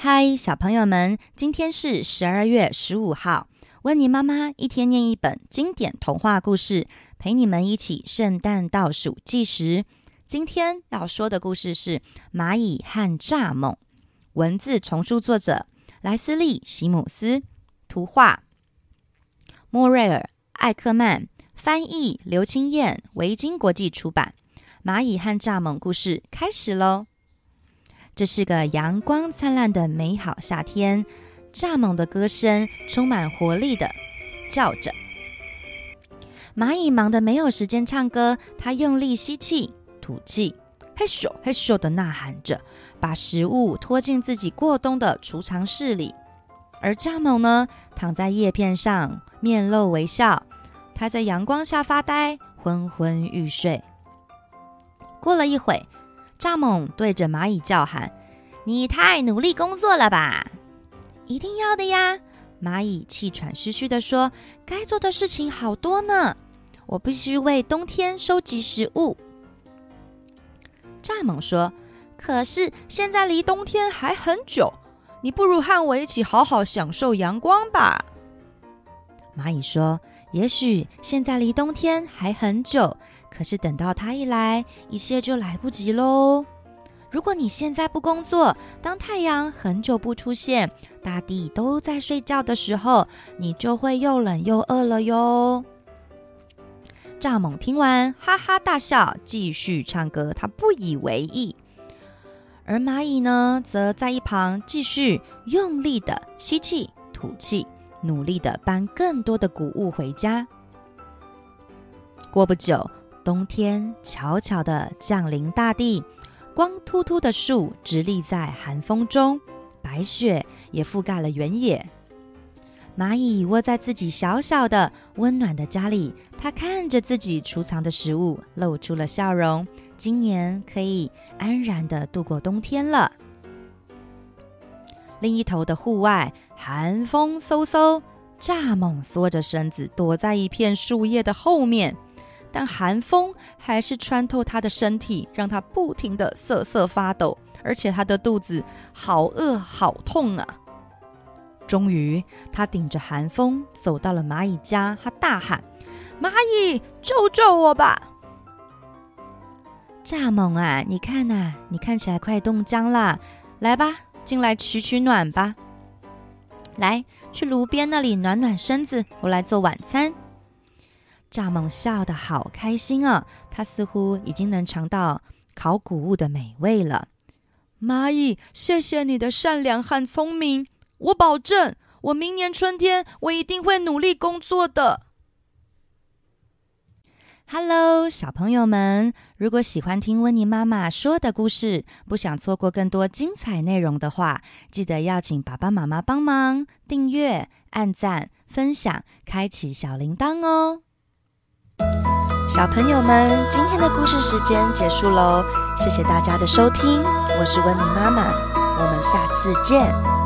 嗨，小朋友们，今天是十二月十五号。温妮妈妈一天念一本经典童话故事，陪你们一起圣诞倒数计时。今天要说的故事是《蚂蚁和蚱蜢》，文字重述作者莱斯利·席姆斯，图画莫瑞尔·艾克曼，翻译刘清燕，维京国际出版。蚂蚁和蚱蜢故事开始喽。这是个阳光灿烂的美好夏天，蚱蜢的歌声充满活力的叫着。蚂蚁忙得没有时间唱歌，它用力吸气、吐气，嘿咻嘿咻的呐喊着，把食物拖进自己过冬的储藏室里。而蚱蜢呢，躺在叶片上，面露微笑，它在阳光下发呆，昏昏欲睡。过了一会。蚱蜢对着蚂蚁叫喊：“你太努力工作了吧？”“一定要的呀！”蚂蚁气喘吁吁地说：“该做的事情好多呢，我必须为冬天收集食物。”蚱蜢说：“可是现在离冬天还很久，你不如和我一起好好享受阳光吧。”蚂蚁说：“也许现在离冬天还很久。”可是等到他一来，一切就来不及喽。如果你现在不工作，当太阳很久不出现，大地都在睡觉的时候，你就会又冷又饿了哟。蚱蜢听完，哈哈大笑，继续唱歌，他不以为意。而蚂蚁呢，则在一旁继续用力的吸气、吐气，努力的搬更多的谷物回家。过不久。冬天悄悄地降临大地，光秃秃的树直立在寒风中，白雪也覆盖了原野。蚂蚁窝在自己小小的温暖的家里，它看着自己储藏的食物，露出了笑容。今年可以安然的度过冬天了。另一头的户外，寒风嗖嗖，蚱蜢缩着身子躲在一片树叶的后面。但寒风还是穿透他的身体，让他不停地瑟瑟发抖，而且他的肚子好饿好痛啊！终于，他顶着寒风走到了蚂蚁家，他大喊：“蚂蚁，救救我吧！”蚱蜢啊，你看呐、啊，你看起来快冻僵了，来吧，进来取取暖吧。来，去炉边那里暖暖身子，我来做晚餐。蚱蜢笑得好开心啊！它似乎已经能尝到烤谷物的美味了。蚂蚁，谢谢你的善良和聪明，我保证，我明年春天我一定会努力工作的。Hello，小朋友们，如果喜欢听温妮妈妈说的故事，不想错过更多精彩内容的话，记得要请爸爸妈妈帮忙订阅、按赞、分享、开启小铃铛哦。小朋友们，今天的故事时间结束喽，谢谢大家的收听，我是温妮妈妈，我们下次见。